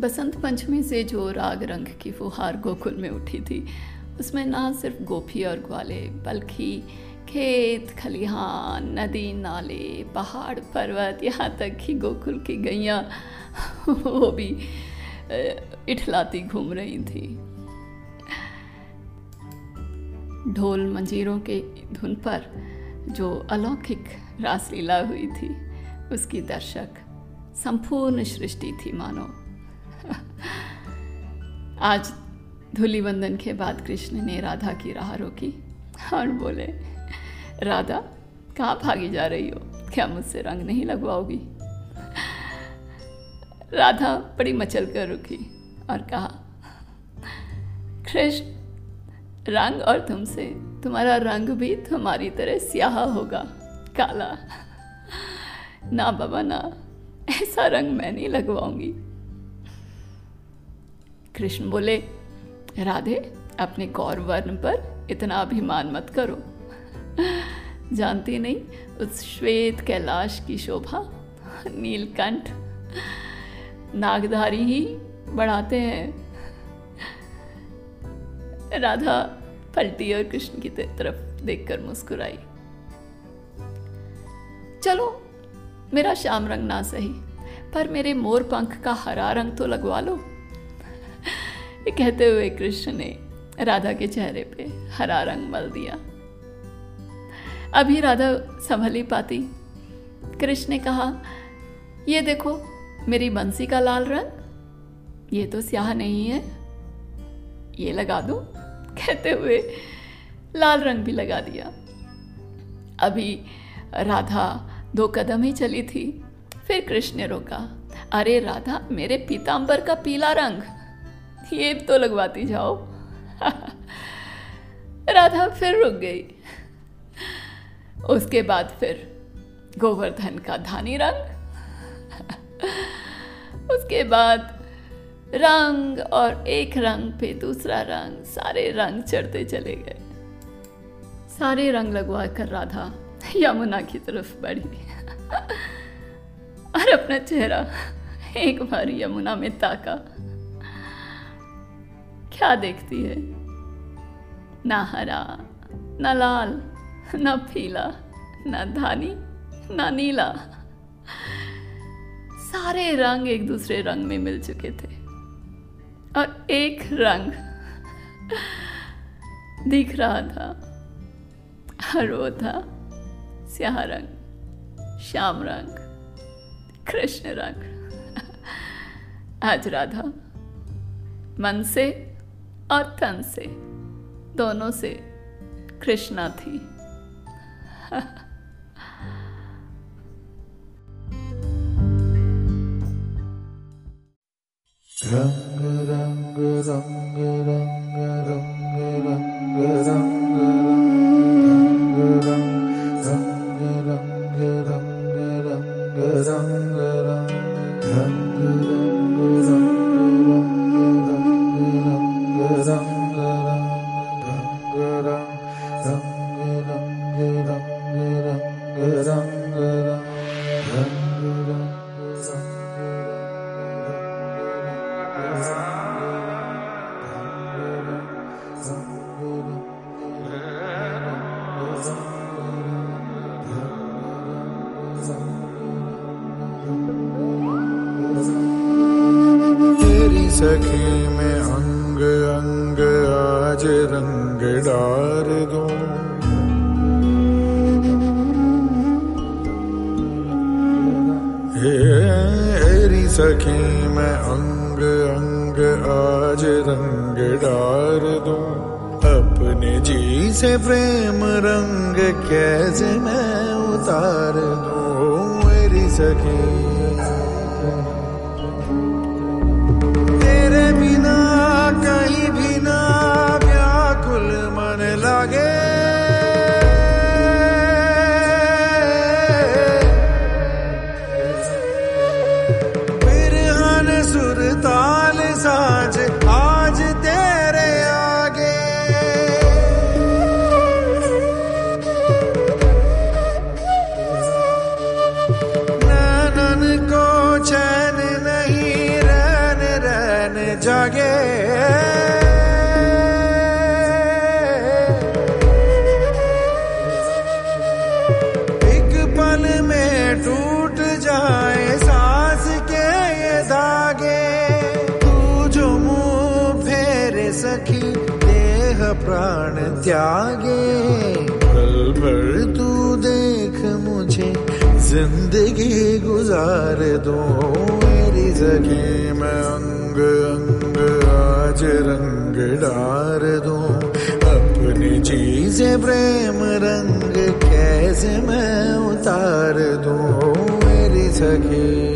बसंत पंचमी से जो राग रंग की फुहार गोकुल में उठी थी, उसमें ना सिर्फ़ गोपी और ग्वाले, बल्कि खेत, खलिहान, नदी, नाले, पहाड़, पर्वत, यहाँ तक कि गोकुल की गैया, वो भी इठलाती घूम रही थी। ढोल मंजीरों के धुन पर जो अलौकिक रासलीला हुई थी, उसकी दर्शक संपूर्ण सृष्टि थी, मानो। आज धूली वंदन के बाद कृष्ण ने राधा की राह रोकी और बोले, राधा, कहाँ भागी जा रही हो? क्या मुझसे रंग नहीं लगवाओगी? राधा बड़ी मचल कर रुकी और कहा, कृष्ण, रंग और तुमसे तुम्हारा रंग भी तुम्हारी तरह स्याह होगा, काला। ना बाबा, ना, ऐसा रंग मैं नहीं लगवाऊँगी। कृष्ण बोले, राधे, अपने कौर वर्ण पर इतना अभिमान मत करो। जानती नहीं, उस श्वेत कैलाश की शोभा, नीलकंठ, नागधारी ही बढ़ाते हैं। राधा पलटी और कृष्ण की तरफ़ देखकर मुस्कुराई। चलो, मेरा श्याम रंग ना सही, पर मेरे मोर पंख का हरा रंग तो लगवा लो। ये कहते हुए कृष्ण ने राधा के चेहरे पे हरा रंग मल दिया। अभी राधा संभल ही पाती। कृष्ण ने कहा, ये देखो, मेरी बंसी का लाल रंग, ये तो स्याह नहीं है। ये लगा दो? कहते हुए लाल रंग भी लगा दिया। अभी राधा दो कदम ही चली थी, फिर कृष्ण ने रोका, अरे राधा, मेरे पीताम्बर का पीला रंग ये तो लगवाती जाओ। राधा फिर रुक गई। उसके बाद फिर गोवर्धन का धानी रंग। उसके बाद रंग और एक रंग पे दूसरा रंग, सारे रंग चढ़ते चले गए। सारे रंग लगवा कर राधा यमुना की तरफ़ बढ़ी। और अपना चेहरा एक बार यमुना में ताका। क्या देखती है? ना हरा, ना लाल, ना पीला, ना धानी, ना नीला। सारे रंग एक दूसरे रंग में मिल चुके थे। और एक रंग दिख रहा था, और वो था स्याह रंग, श्याम रंग, कृष्ण रंग। आज राधा, मन से और तन से दोनों से कृष्णा थी रंग रंग रंग रंग रंग रंग रंग रंग रंग रंग रंग रंग रंग रंग सखी में अंग अंग आज रंग डार दो। हेरी सखी में अंग अंग आज रंग डार दो। अपने जी से प्रेम रंग कैसे मैं उतार दो मेरी सखी? फेरे देह प्राण त्यागे। पल भर तू देख मुझे, ज़िंदगी गुजार दो मेरी सखी मैं अंग अंग, आज रंग डार दूँ। अपनी चीज़ें प्रेम रंग, कैसे मैं उतार दूँ मेरी सखी